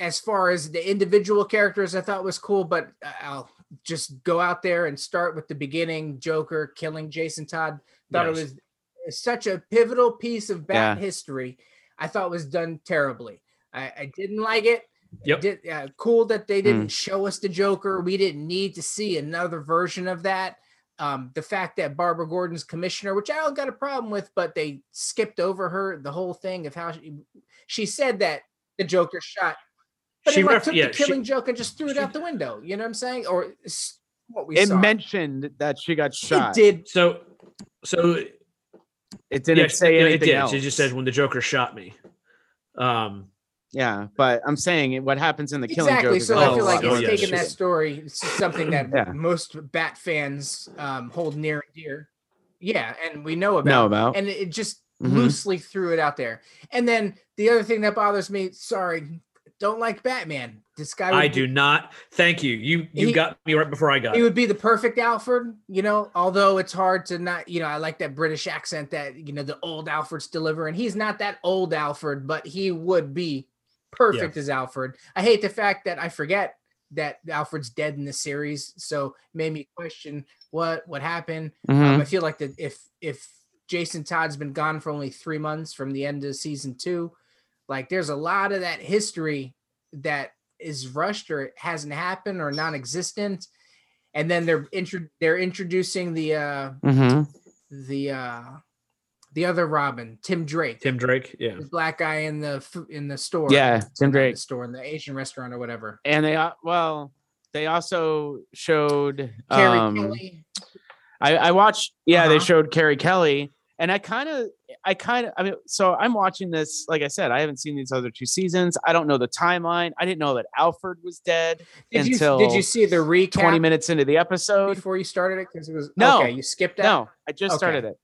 [SPEAKER 5] as far as the individual characters, I thought was cool. But uh, I'll just go out there and start with the beginning. Joker killing Jason Todd. Thought
[SPEAKER 9] Yes.
[SPEAKER 5] it was such a pivotal piece of Bat
[SPEAKER 8] Yeah.
[SPEAKER 5] history. I thought was done terribly. I, I didn't like it.
[SPEAKER 9] Yep.
[SPEAKER 5] Did, uh, cool that they didn't show us the Joker. We didn't need to see another version of that. Um, the fact that Barbara Gordon's commissioner, which I don't got a problem with, but they skipped over her the whole thing of how she, she said that the Joker shot, but
[SPEAKER 9] She
[SPEAKER 5] it like,
[SPEAKER 9] ref-
[SPEAKER 5] took
[SPEAKER 9] yeah,
[SPEAKER 5] the
[SPEAKER 9] she-
[SPEAKER 5] killing joke and just threw it
[SPEAKER 9] she-
[SPEAKER 5] out the window. You know what I'm saying? Or what we
[SPEAKER 8] it
[SPEAKER 5] saw.
[SPEAKER 8] mentioned that she got
[SPEAKER 5] it
[SPEAKER 8] shot
[SPEAKER 5] did.
[SPEAKER 9] so so
[SPEAKER 8] it didn't
[SPEAKER 9] yeah,
[SPEAKER 8] say
[SPEAKER 9] yeah,
[SPEAKER 8] anything
[SPEAKER 9] it did.
[SPEAKER 8] else
[SPEAKER 9] She just said when the Joker shot me. Um,
[SPEAKER 8] yeah but i'm saying what happens in the killing
[SPEAKER 5] exactly.
[SPEAKER 8] joke
[SPEAKER 5] So
[SPEAKER 8] a
[SPEAKER 5] I
[SPEAKER 8] hell
[SPEAKER 5] feel like
[SPEAKER 8] lot
[SPEAKER 5] it's
[SPEAKER 9] yeah,
[SPEAKER 5] taking that story. It's something that
[SPEAKER 8] Yeah.
[SPEAKER 5] most Bat fans um, hold near and dear. Yeah, and we know about.
[SPEAKER 8] know about
[SPEAKER 5] and it just
[SPEAKER 8] Mhm.
[SPEAKER 5] loosely threw it out there. And then the other thing that bothers me, sorry, don't like Batman. This guy,
[SPEAKER 9] I
[SPEAKER 5] be-
[SPEAKER 9] do not. Thank you. You you
[SPEAKER 5] He-
[SPEAKER 9] got me right before I got.
[SPEAKER 5] He
[SPEAKER 9] it.
[SPEAKER 5] would be the perfect Alfred, you know. Although it's hard to not, you know, I like that British accent that you know the old Alfred's delivering. He's not that old Alfred, but he would be perfect as Alfred. I hate the fact that I forget that Alfred's dead in the series, so made me question what what happened. Um,
[SPEAKER 8] Mhm.
[SPEAKER 5] I feel like that if if Jason Todd's been gone for only three months from the end of season two, like there's a lot of that history that is rushed or hasn't happened or non-existent. And then they're intro- they're introducing the uh
[SPEAKER 8] Mhm.
[SPEAKER 5] the uh the other Robin, Tim Drake,
[SPEAKER 9] Tim Drake. Yeah.
[SPEAKER 5] the black guy in the fu- in the store.
[SPEAKER 8] Yeah,
[SPEAKER 5] Not
[SPEAKER 8] Tim
[SPEAKER 5] in the
[SPEAKER 8] Drake.
[SPEAKER 5] store in the Asian restaurant or whatever.
[SPEAKER 8] and they uh, well they also showed
[SPEAKER 5] Carrie
[SPEAKER 8] um,
[SPEAKER 5] Kelly.
[SPEAKER 8] I, I watched yeah they
[SPEAKER 5] Uh-huh.
[SPEAKER 8] showed carrie kelly and i kind of i kind of i mean so i'm watching this like i said i haven't seen these other two seasons i don't know the timeline i didn't know that alfred was dead
[SPEAKER 5] Did you
[SPEAKER 8] until
[SPEAKER 5] did you see the recap
[SPEAKER 8] 20 minutes into the episode
[SPEAKER 5] before you started it? Because it was
[SPEAKER 8] No.
[SPEAKER 5] okay. You skipped that.
[SPEAKER 8] no i just
[SPEAKER 5] Okay.
[SPEAKER 8] started it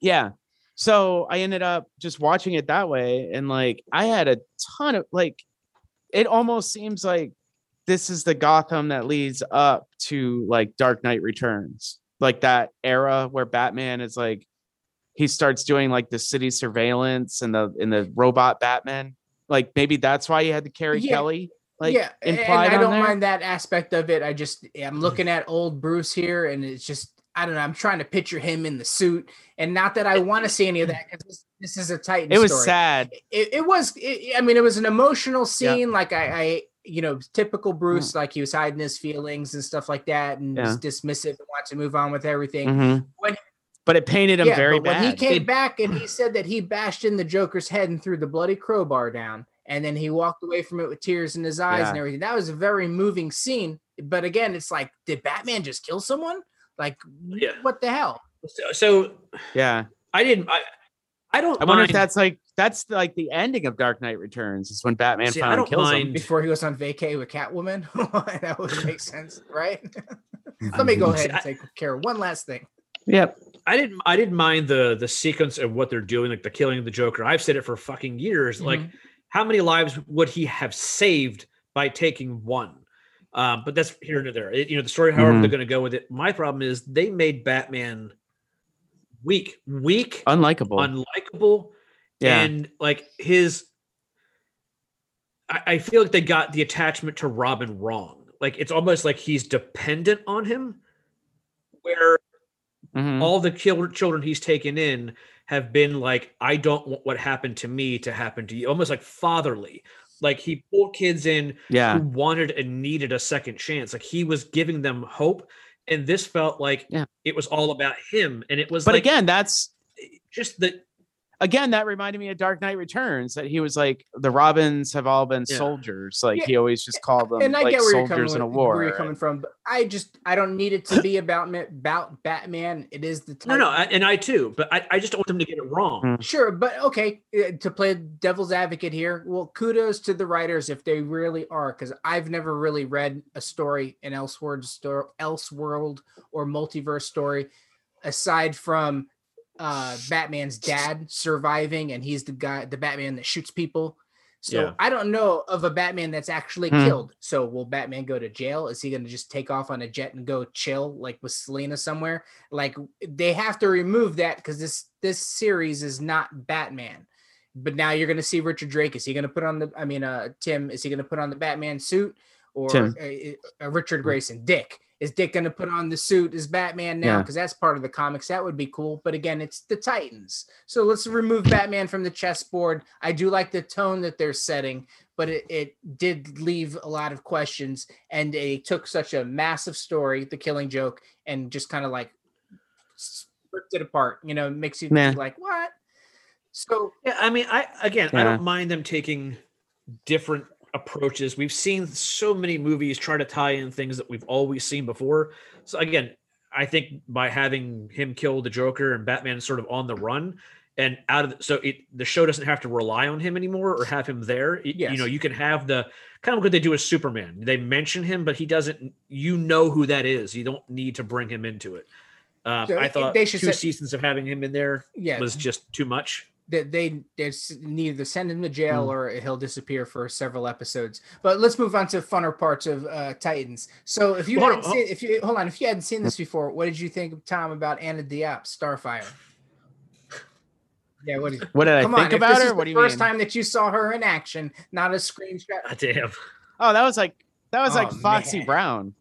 [SPEAKER 8] yeah so i ended up just watching it that way and like i had a ton of like it almost seems like this is the gotham that leads up to like dark knight returns like that era where batman is like he starts doing like the city surveillance and the in the robot batman like maybe that's why he had to Carrie
[SPEAKER 5] Yeah.
[SPEAKER 8] kelly like
[SPEAKER 5] yeah, and I don't
[SPEAKER 8] there.
[SPEAKER 5] mind that aspect of it. I just I'm looking at old Bruce here, and it's just I don't know. I'm trying to picture him in the suit, and not that I want to see any of that because this, this is a Titan.
[SPEAKER 8] it was
[SPEAKER 5] story.
[SPEAKER 8] sad
[SPEAKER 5] It, it was. It, I mean, it was an emotional
[SPEAKER 8] Yeah.
[SPEAKER 5] scene. Like I, I, you know, typical Bruce. Like he was hiding his feelings and stuff like that, and was dismissive and wanted to move on with everything.
[SPEAKER 8] Mhm.
[SPEAKER 5] When-
[SPEAKER 8] but it painted him
[SPEAKER 5] yeah,
[SPEAKER 8] very
[SPEAKER 5] but when
[SPEAKER 8] bad
[SPEAKER 5] he came
[SPEAKER 9] It-
[SPEAKER 5] back and he said that he bashed in the Joker's head and threw the bloody crowbar down, and then he walked away from it with tears in his eyes and everything. That was a very moving scene. But again, it's like, did Batman just kill someone? Like,
[SPEAKER 9] Yeah.
[SPEAKER 5] what the hell?
[SPEAKER 9] So, so
[SPEAKER 8] yeah
[SPEAKER 9] I didn't. I, I don't.
[SPEAKER 8] I wonder if that's like that's like the ending of Dark Knight Returns is when Batman
[SPEAKER 9] See,
[SPEAKER 8] finally kills
[SPEAKER 9] mind-
[SPEAKER 5] Before he was on vacay with Catwoman, that would make sense, right? Let me go ahead and take care of one last thing.
[SPEAKER 8] Yep.
[SPEAKER 9] I didn't. I didn't mind the the sequence of what they're doing, like the killing of the Joker. I've said it for fucking years. Like,
[SPEAKER 5] Mhm.
[SPEAKER 9] how many lives would he have saved by taking one? Um, but that's here and there. It- you know, the story, however
[SPEAKER 8] Mhm.
[SPEAKER 9] they're going to go with it. My problem is they made Batman weak, weak,
[SPEAKER 8] Unlikable.
[SPEAKER 9] unlikable,
[SPEAKER 8] yeah.
[SPEAKER 9] and like his. I, I feel like they got the attachment to Robin wrong. Like it's almost like he's dependent on him, where
[SPEAKER 8] Mhm.
[SPEAKER 9] all the children children he's taken in have been like i don't want what happened to me to happen to you almost like fatherly like he pulled kids in
[SPEAKER 8] Yeah.
[SPEAKER 9] who wanted and needed a second chance like he was giving them hope and this felt like
[SPEAKER 8] Yeah.
[SPEAKER 9] it was all about him and it was
[SPEAKER 8] But
[SPEAKER 9] like
[SPEAKER 8] again, that's
[SPEAKER 9] just that
[SPEAKER 8] again, that reminded me of Dark Knight Returns. That he was like the Robins have all been
[SPEAKER 9] Yeah.
[SPEAKER 8] soldiers. Like
[SPEAKER 5] Yeah,
[SPEAKER 8] he always just called them
[SPEAKER 5] and I
[SPEAKER 8] like
[SPEAKER 5] get where you're coming
[SPEAKER 8] soldiers in a war.
[SPEAKER 5] where you're coming from, but I just I don't need it to be about about Batman. It is the
[SPEAKER 9] No, no, I, and I too, but I, I just don't want them to get it wrong.
[SPEAKER 8] Mm.
[SPEAKER 5] Sure, but okay, uh, to play devil's advocate here, well, kudos to the writers if they really are, because I've never really read a story, an Elseworld story, Elseworld or multiverse story, aside from uh Batman's dad surviving, and he's the guy, the Batman that shoots people. So
[SPEAKER 9] Yeah.
[SPEAKER 5] I don't know of a Batman that's actually
[SPEAKER 8] Hmm.
[SPEAKER 5] killed. So will Batman go to jail? Is he going to just take off on a jet and go chill like with Selina somewhere? Like they have to remove that because this this series is not Batman. But now you're going to see Richard Drake. Is he going to put on the? I mean, uh, Tim. Is he going to put on the Batman suit or uh, uh, Richard Grayson? Dick. Is Dick going to put on the suit as Batman now?
[SPEAKER 8] Yeah.
[SPEAKER 5] Because that's part of the comics. That would be cool. But again, it's the Titans. So let's remove Batman from the chessboard. I do like the tone that they're setting, but it, it did leave a lot of questions. And they took such a massive story, The Killing Joke, and just kind of like ripped it apart. You know, makes you
[SPEAKER 8] Nah.
[SPEAKER 5] like, what? So
[SPEAKER 9] Yeah, I mean, I again, I don't mind them taking different approaches. We've seen so many movies try to tie in things that we've always seen before. So again, I think by having him kill the Joker and Batman sort of on the run and out of the, so it the show doesn't have to rely on him anymore or have him there. Y- You know, you can have the kind of what they do with Superman. They mention him, but he doesn't. You know who that is. You don't need to bring him into it. Uh,
[SPEAKER 5] So
[SPEAKER 9] I thought
[SPEAKER 5] they
[SPEAKER 9] two
[SPEAKER 5] set-
[SPEAKER 9] seasons of having him in there
[SPEAKER 5] yeah,
[SPEAKER 9] was just too much.
[SPEAKER 5] That they they s- need to send him to jail
[SPEAKER 8] Mm.
[SPEAKER 5] or he'll disappear for several episodes. But let's move on to funner parts of uh, Titans. So if you
[SPEAKER 9] Hold
[SPEAKER 5] hadn't
[SPEAKER 9] on,
[SPEAKER 5] seen, if you hold on, if you hadn't seen this before, what did you think, Tom, about Anna Diop, Starfire? Yeah, what did
[SPEAKER 8] What did I
[SPEAKER 5] come
[SPEAKER 8] think
[SPEAKER 5] on? If
[SPEAKER 8] about
[SPEAKER 5] this
[SPEAKER 8] her?
[SPEAKER 5] is
[SPEAKER 8] What do you
[SPEAKER 5] first
[SPEAKER 8] mean?
[SPEAKER 5] time that you saw her in action, not a screenshot.
[SPEAKER 9] God damn.
[SPEAKER 8] Oh, that was like that was like
[SPEAKER 5] Oh,
[SPEAKER 8] Foxy
[SPEAKER 5] man.
[SPEAKER 8] Brown.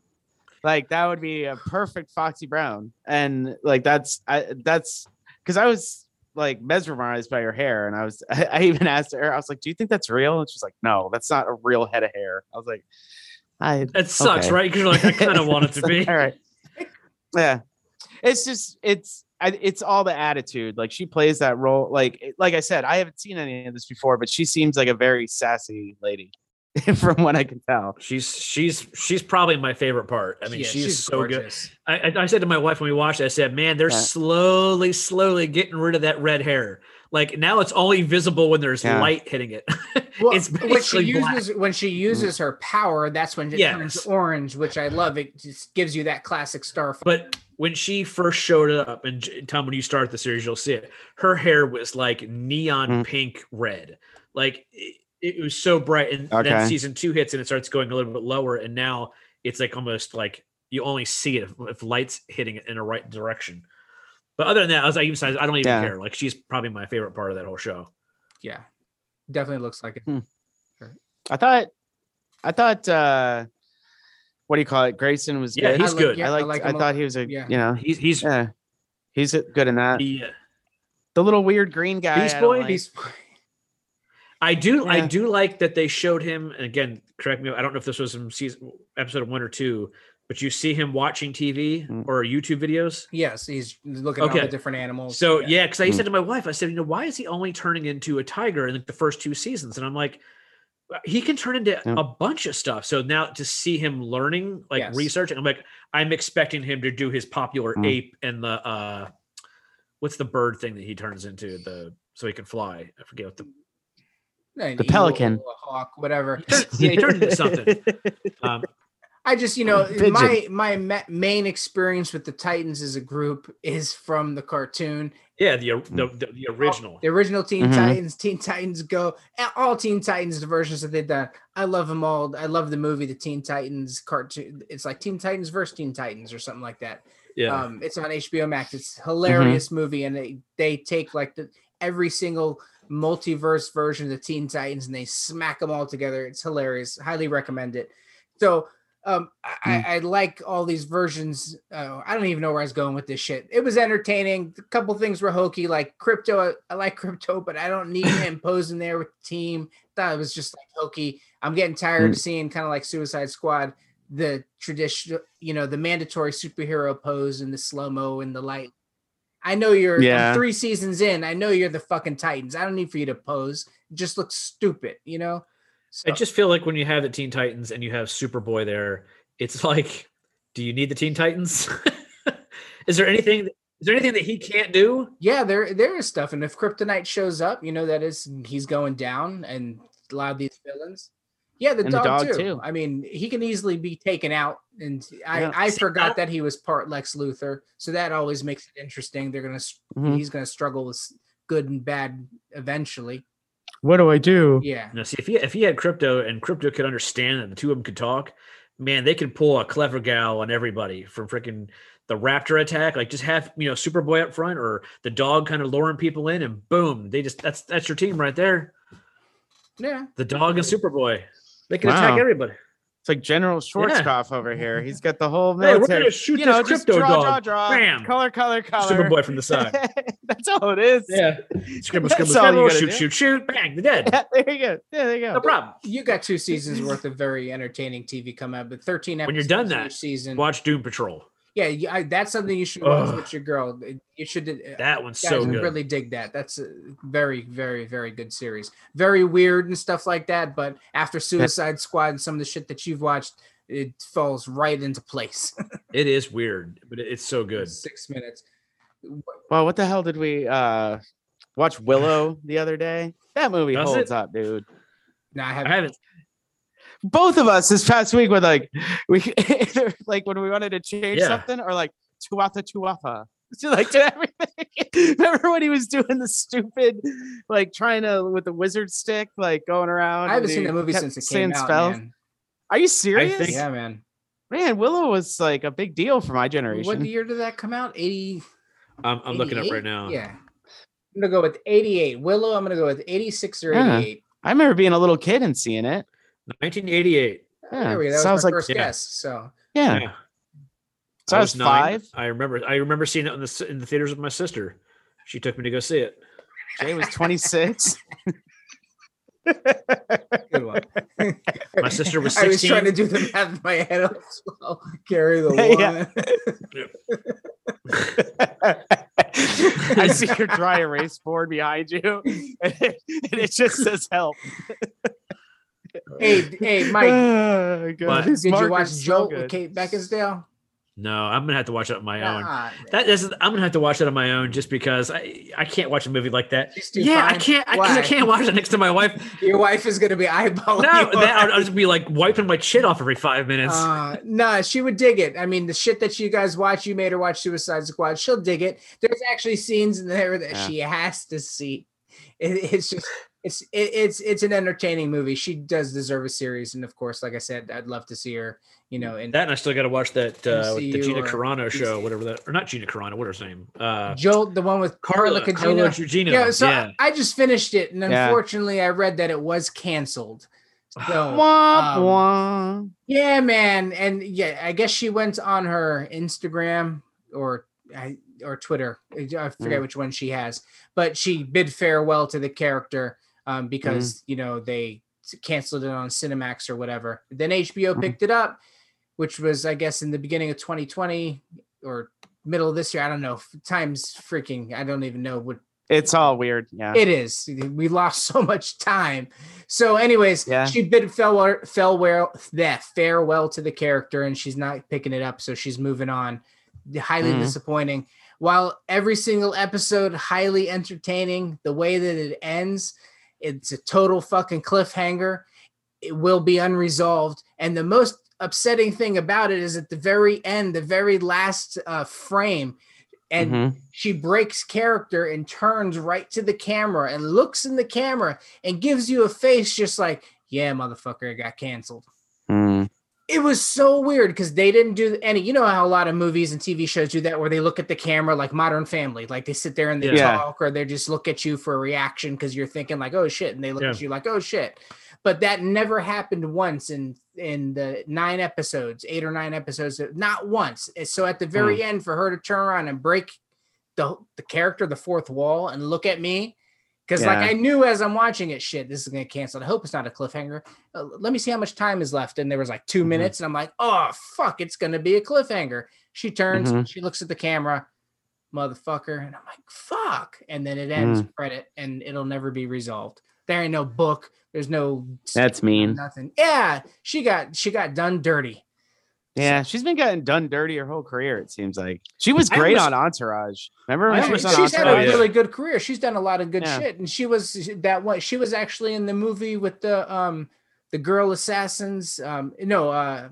[SPEAKER 8] Like that would be a perfect Foxy Brown. And like that's I that's because I was like mesmerized by her hair. And I was I, I even asked her, I was like, Do you think that's real? And she's like, No, that's not a real head of hair. I was like, I
[SPEAKER 9] It sucks,
[SPEAKER 8] Okay.
[SPEAKER 9] right? Because you're like, I kind of want it to be.
[SPEAKER 8] like, all right. Yeah. It's just it's I, it's all the attitude. Like she plays that role. Like like I said, I haven't seen any of this before, but she seems like a very sassy lady, from what I can tell.
[SPEAKER 9] She's she's she's probably my favorite part. I mean,
[SPEAKER 5] Yeah,
[SPEAKER 9] she's, so
[SPEAKER 5] gorgeous.
[SPEAKER 9] good. I, I I said to my wife when we watched it, I said, "Man, they're
[SPEAKER 8] Yeah.
[SPEAKER 9] slowly, slowly getting rid of that red hair. Like now, it's only visible when there's
[SPEAKER 8] Yeah.
[SPEAKER 9] light hitting it.
[SPEAKER 5] Well,
[SPEAKER 9] it's
[SPEAKER 5] when she
[SPEAKER 9] basically black.
[SPEAKER 5] uses when she uses her power, that's when it turns orange, which I love. It just gives you that classic star.
[SPEAKER 9] But when she first showed up, and Tom, when you start the series, you'll see it. Her hair was like neon
[SPEAKER 8] Mm.
[SPEAKER 9] pink red, like it, it was so bright. And
[SPEAKER 8] Okay.
[SPEAKER 9] then season two hits, and it starts going a little bit lower, and now it's like almost like you only see it if, if lights hitting it in a right direction. But other than that, as I even said, I don't even
[SPEAKER 8] Yeah.
[SPEAKER 9] care. Like she's probably my favorite part of that whole show.
[SPEAKER 5] yeah, definitely looks like it.
[SPEAKER 8] Hmm. I thought I thought uh what do you call it? Grayson was
[SPEAKER 9] Yeah,
[SPEAKER 8] good.
[SPEAKER 9] he's
[SPEAKER 5] I like-
[SPEAKER 9] good.
[SPEAKER 5] yeah,
[SPEAKER 8] I
[SPEAKER 5] I like
[SPEAKER 8] I, thought he was a
[SPEAKER 5] Yeah.
[SPEAKER 8] you know
[SPEAKER 9] He's he's
[SPEAKER 8] yeah he's good in that.
[SPEAKER 9] he, uh,
[SPEAKER 8] the little weird green guy.
[SPEAKER 9] Beast
[SPEAKER 8] I don't
[SPEAKER 9] Boy?
[SPEAKER 8] like.
[SPEAKER 5] He's
[SPEAKER 9] I do I do like that they showed him and again correct me I don't know if this was in season episode one or two but you see him watching TV
[SPEAKER 8] Mm.
[SPEAKER 9] or YouTube videos
[SPEAKER 5] yes, he's looking at all the different animals.
[SPEAKER 9] so yeah because I
[SPEAKER 8] Mm.
[SPEAKER 9] said to my wife I said you know why is he only turning into a tiger in like the first two seasons and I'm like "Uh, he can turn into
[SPEAKER 8] Yeah.
[SPEAKER 9] a bunch of stuff so now to see him learning like
[SPEAKER 5] Yes.
[SPEAKER 9] researching I'm like I'm expecting him to do his popular
[SPEAKER 8] Mm.
[SPEAKER 9] ape and the uh what's the bird thing that he turns into the so he can fly I forget what the
[SPEAKER 5] An
[SPEAKER 8] The
[SPEAKER 5] eagle,
[SPEAKER 8] pelican.
[SPEAKER 5] a hawk, whatever.
[SPEAKER 9] yeah, he turned into something um
[SPEAKER 5] I just, you know,
[SPEAKER 8] Pigeon.
[SPEAKER 5] my my ma- main experience with the Titans as a group is from the cartoon.
[SPEAKER 9] Yeah, the the, the, the original.
[SPEAKER 5] The original Teen
[SPEAKER 8] Mhm.
[SPEAKER 5] Titans, Teen Titans Go, and all Teen Titans the versions that they've done. I love them all. I love the movie, the Teen Titans cartoon. It's like Teen Titans versus Teen Titans or something like that.
[SPEAKER 9] Yeah,
[SPEAKER 5] Um, it's on HBO Max. It's a hilarious movie, and they they take like the every single multiverse version of the Teen Titans and they smack them all together. It's hilarious. Highly recommend it. So um, I, I, I like all these versions. Uh, I don't even know where I was going with this shit. It was entertaining. A couple things were hokey, like Krypto. I, I like Krypto, but I don't need him posing there with the team. Thought it was just like hokey. I'm getting tired of seeing kind of like Suicide Squad, the traditional, you know, the mandatory superhero pose and the slow mo and the light. I know you're I'm
[SPEAKER 8] Yeah.
[SPEAKER 5] three seasons in. I know you're the fucking Titans. I don't need for you to pose. It just looks stupid, you know? So,
[SPEAKER 9] I just feel like when you have the Teen Titans and you have Superboy there, it's like, do you need the Teen Titans? is there anything? Is there anything that he can't do?
[SPEAKER 5] yeah, there there is stuff. And if Kryptonite shows up, you know that is he's going down and a lot of these villains. Yeah, the,
[SPEAKER 8] And the
[SPEAKER 5] dog,
[SPEAKER 8] dog,
[SPEAKER 5] too.
[SPEAKER 8] too.
[SPEAKER 5] I mean, he can easily be taken out. And I,
[SPEAKER 8] Yeah.
[SPEAKER 5] I
[SPEAKER 9] See,
[SPEAKER 5] forgot
[SPEAKER 9] that-
[SPEAKER 5] that he was part Lex Luthor. So that always makes it interesting. They're gonna s
[SPEAKER 8] Mhm.
[SPEAKER 5] he's gonna struggle with good and bad eventually.
[SPEAKER 8] What do I do?
[SPEAKER 5] Yeah.
[SPEAKER 9] Now, see if he if he had Krypto and Krypto could understand and the two of them could talk, man, they could pull a clever gal on everybody from freaking the raptor attack. Like just have you know Superboy up front or the dog kind of luring people in, and boom, they just that's that's your team right there.
[SPEAKER 5] Yeah.
[SPEAKER 9] The dog and Superboy, they can attack everybody.
[SPEAKER 8] It's like General Schwarzkopf over here. He's got the whole
[SPEAKER 9] Hey, we're gonna shoot
[SPEAKER 8] you
[SPEAKER 9] this
[SPEAKER 8] just
[SPEAKER 9] Krypto
[SPEAKER 8] draw,
[SPEAKER 9] dog.
[SPEAKER 8] draw, draw.
[SPEAKER 9] Bam.
[SPEAKER 8] Color, color, color.
[SPEAKER 9] Superboy from the side.
[SPEAKER 8] That's all it is.
[SPEAKER 9] Yeah, scribble,
[SPEAKER 8] That's
[SPEAKER 9] scribble,
[SPEAKER 8] you
[SPEAKER 9] scribble,
[SPEAKER 8] gotta
[SPEAKER 9] shoot,
[SPEAKER 8] do.
[SPEAKER 9] shoot, shoot, bang, they're dead.
[SPEAKER 8] Yeah, there you go. Yeah, there you go.
[SPEAKER 9] No problem.
[SPEAKER 5] You got two seasons worth of very entertaining TV come out, but 13 episodes
[SPEAKER 9] When you're done that,
[SPEAKER 5] season.
[SPEAKER 9] Watch Doom Patrol.
[SPEAKER 5] Yeah, I, that's something you should watch
[SPEAKER 9] Ugh.
[SPEAKER 5] with your girl. You should. uh,
[SPEAKER 9] That one's
[SPEAKER 5] guys
[SPEAKER 9] so good.
[SPEAKER 5] really dig that. That's a very, very, very good series. Very weird and stuff like that. But after Suicide Squad and some of the shit that you've watched, it falls right into place.
[SPEAKER 9] It is weird, but it's so good.
[SPEAKER 5] Six minutes.
[SPEAKER 8] Well, what the hell did we uh watch Willow the other day? That movie
[SPEAKER 9] Does
[SPEAKER 8] holds
[SPEAKER 9] it?
[SPEAKER 8] up, dude.
[SPEAKER 5] Now I
[SPEAKER 9] I
[SPEAKER 5] have.
[SPEAKER 9] haven't.
[SPEAKER 8] Both of us this past week were like we either like when we wanted to change
[SPEAKER 9] Yeah.
[SPEAKER 8] something or like tuatha tuatha. So like did everything. Remember when he was doing the stupid, like trying to with the wizard stick, like going around.
[SPEAKER 5] I haven't seen
[SPEAKER 8] he
[SPEAKER 5] the movie
[SPEAKER 8] kept
[SPEAKER 5] since it came out.
[SPEAKER 8] spells?
[SPEAKER 5] Man.
[SPEAKER 8] Are you serious?
[SPEAKER 9] think-
[SPEAKER 5] Yeah, man.
[SPEAKER 8] Man, Willow was like a big deal for my generation.
[SPEAKER 5] What year did that come out? 80.
[SPEAKER 9] I'm, I'm looking up right now.
[SPEAKER 5] Yeah. I'm gonna go with 88. Willow, I'm gonna go with 86 or
[SPEAKER 8] Yeah.
[SPEAKER 5] 88.
[SPEAKER 8] I remember being a little kid and seeing it.
[SPEAKER 9] 1988.
[SPEAKER 8] Yeah,
[SPEAKER 5] there we go. That
[SPEAKER 8] sounds
[SPEAKER 5] was my
[SPEAKER 8] like
[SPEAKER 5] first
[SPEAKER 9] yeah.
[SPEAKER 5] guess. So
[SPEAKER 8] yeah. So I was
[SPEAKER 9] nine.
[SPEAKER 8] five.
[SPEAKER 9] I remember. I remember seeing it in the in the theaters with my sister. She took me to go see it.
[SPEAKER 8] Jay was 26.
[SPEAKER 5] good one.
[SPEAKER 9] My sister was
[SPEAKER 5] I was trying to do the math in my head as well. Carry the
[SPEAKER 8] Yeah.
[SPEAKER 5] one.
[SPEAKER 8] I see your dry erase board behind you, and it, and it just says help.
[SPEAKER 5] Hey, hey, Mike,
[SPEAKER 8] Oh, God,
[SPEAKER 9] What?
[SPEAKER 8] these
[SPEAKER 5] did you watch
[SPEAKER 8] Joe so
[SPEAKER 5] with Kate Beckinsale?
[SPEAKER 9] No, I'm gonna have to watch it on my own.
[SPEAKER 5] Ah,
[SPEAKER 9] That is, I'm gonna have to watch it on my own just because I I can't watch a movie like that.
[SPEAKER 5] She's too
[SPEAKER 9] Yeah, I can't. I, 'cause
[SPEAKER 5] Why?
[SPEAKER 9] I can't watch it next to my wife.
[SPEAKER 5] Your wife is gonna be eyeballing
[SPEAKER 9] No, that I'll, I'll just be like wiping my shit off every five minutes.
[SPEAKER 5] Uh, nah, she would dig it. I mean, the shit that you guys watch, you made her watch Suicide Squad. She'll dig it. There's actually scenes in there that
[SPEAKER 8] Yeah.
[SPEAKER 5] she has to see. It, it's just, it's, it, it's, it's an entertaining movie. She does deserve a series, and of course, like I said, I'd love to see her. You know, in
[SPEAKER 9] that and I still got to watch that uh, the Gina
[SPEAKER 5] or
[SPEAKER 9] Carano show,
[SPEAKER 5] DC.
[SPEAKER 9] whatever that, or not Gina Carano, what her name? Uh,
[SPEAKER 5] Jolt, the one with Carla,
[SPEAKER 9] Carla, Carla
[SPEAKER 5] Gugino.
[SPEAKER 9] Gugino.
[SPEAKER 5] Yeah, so
[SPEAKER 9] yeah.
[SPEAKER 5] I just finished it, and
[SPEAKER 8] Yeah.
[SPEAKER 5] unfortunately, I read that it was canceled. So
[SPEAKER 8] Womp
[SPEAKER 5] um,
[SPEAKER 8] womp.
[SPEAKER 5] Yeah, man, and yeah, I guess she went on her Instagram or I or Twitter. I forget
[SPEAKER 8] Mm.
[SPEAKER 5] which one she has, but she bid farewell to the character um,
[SPEAKER 8] Mm.
[SPEAKER 5] because you know they canceled it on Cinemax or whatever. Then HBO
[SPEAKER 8] Mhm.
[SPEAKER 5] picked it up, which was I guess in the beginning of 2020 or middle of this year. I don't know. Time's freaking. I don't even know what
[SPEAKER 8] It's all weird. Yeah.
[SPEAKER 5] it is. We lost so much time. So, anyways,
[SPEAKER 8] Yeah.
[SPEAKER 5] she bid farewell, farewell, that farewell to the character, and she's not picking it up. So she's moving on. Highly
[SPEAKER 8] Mm.
[SPEAKER 5] disappointing. While every single episode highly entertaining, the way that it ends, it's a total fucking cliffhanger. It will be unresolved, and the most upsetting thing about it is at the very end, the very last uh, frame, and
[SPEAKER 8] Mhm.
[SPEAKER 5] she breaks character and turns right to the camera and looks in the camera and gives you a face just like, yeah, motherfucker, it got canceled.
[SPEAKER 8] Mm.
[SPEAKER 5] It was so weird because they didn't do any. You know how a lot of movies and TV shows do that, where they look at the camera like Modern Family, like they sit there and they
[SPEAKER 8] Yeah.
[SPEAKER 5] talk, or they just look at you for a reaction because you're thinking like, "Oh shit," and they look
[SPEAKER 9] Yeah.
[SPEAKER 5] at you like, "Oh shit." But that never happened once in in the nine episodes, eight or nine episodes, not once. So at the very end, for her to turn around and break the the character, the fourth wall, and look at me. Because like I knew as I'm watching it, shit, this is gonna cancel. I hope it's not a cliffhanger. Uh, let me see how much time is left. And there was like 2
[SPEAKER 8] Mhm.
[SPEAKER 5] minutes, and I'm like, oh fuck, it's gonna be a cliffhanger. She turns,
[SPEAKER 8] Mhm.
[SPEAKER 5] she looks at the camera. motherfucker. And I'm like, fuck. And then it ends credit and it'll never be resolved. There ain't no book. There's no
[SPEAKER 8] That's mean.
[SPEAKER 5] nothing. Yeah, she got she got done dirty.
[SPEAKER 8] Yeah, she's been getting done dirty her whole career. It seems like she was great
[SPEAKER 9] almost-
[SPEAKER 8] on Entourage. Remember when
[SPEAKER 9] I
[SPEAKER 8] she was
[SPEAKER 9] almost-
[SPEAKER 8] on
[SPEAKER 5] she's had a really good career. She's done a lot of good
[SPEAKER 8] Yeah.
[SPEAKER 5] shit, and she was that one. She was actually in the movie with the um the girl assassins. Um, no, uh,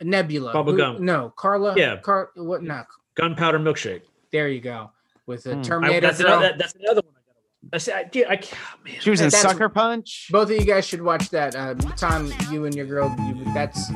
[SPEAKER 5] Nebula.
[SPEAKER 9] Bubba
[SPEAKER 5] Who-
[SPEAKER 9] Gump.
[SPEAKER 5] No, Carla.
[SPEAKER 9] Yeah.
[SPEAKER 5] Car. What? No.
[SPEAKER 9] Gunpowder milkshake.
[SPEAKER 5] There you go. With the
[SPEAKER 8] Hmm.
[SPEAKER 9] I,
[SPEAKER 5] Terminator.
[SPEAKER 9] that's,
[SPEAKER 5] girl.
[SPEAKER 9] another, that, that's another one. I gotta watch. I said, I, dude, I can't, oh, man.
[SPEAKER 8] She was in
[SPEAKER 5] That's-
[SPEAKER 8] Sucker Punch.
[SPEAKER 5] Both of you guys should watch that. Uh, Tom, you and your girl. You, that's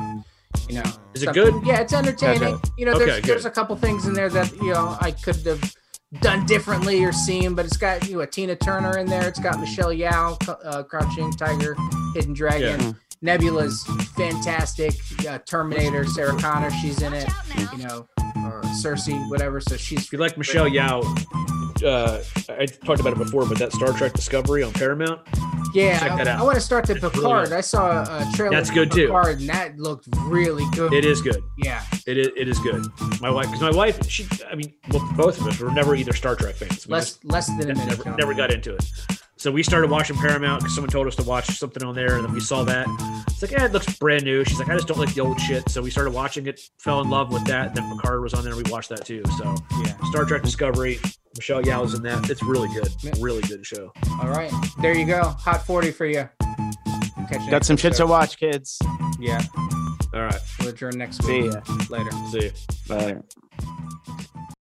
[SPEAKER 5] you know.
[SPEAKER 9] Is it good?
[SPEAKER 5] Yeah, it's entertaining.
[SPEAKER 8] Okay.
[SPEAKER 5] You know, there's
[SPEAKER 9] good.
[SPEAKER 5] there's a couple things in there that you know I could have done differently or seen, but it's got you know a Tina Turner in there. It's got Michelle Yeoh, uh, Crouching Tiger, Hidden Dragon.
[SPEAKER 9] Yeah.
[SPEAKER 5] Nebula's fantastic. Uh, Terminator, Sarah Connor, she's in it. You know, or Cersei, whatever. So she's
[SPEAKER 9] If you like Michelle Yeoh, uh, I talked about it before, but that Star Trek Discovery on Paramount,
[SPEAKER 5] yeah.
[SPEAKER 9] check that
[SPEAKER 5] I,
[SPEAKER 9] out.
[SPEAKER 5] want to start the Picard. I saw a trailer.
[SPEAKER 9] That's good, too.
[SPEAKER 5] Picard, and that looked really good.
[SPEAKER 9] it is good.
[SPEAKER 5] Yeah.
[SPEAKER 9] It is, it is good. My wife, because my wife, she, I mean, well, both of us were never either Star Trek fans. We
[SPEAKER 5] Less less than a minute.
[SPEAKER 9] never, never got into it. So we started watching Paramount because someone told us to watch something on there, and then we saw that. It's like, yeah, it looks brand new. She's like, I just don't like the old shit. So we started watching it, fell in love with that. Then Picard was on there, and we watched that too. So
[SPEAKER 5] Yeah.
[SPEAKER 9] Star Trek Discovery, Michelle Yeoh's in that. It's really good, really good show.
[SPEAKER 5] All right. There you go. Hot 40 for you. Catch you
[SPEAKER 8] Got some shit to watch, kids.
[SPEAKER 5] Yeah.
[SPEAKER 9] All right,
[SPEAKER 5] We'll adjourn next week.
[SPEAKER 8] See
[SPEAKER 5] week.
[SPEAKER 8] ya.
[SPEAKER 5] Later.
[SPEAKER 9] see you.
[SPEAKER 8] Bye.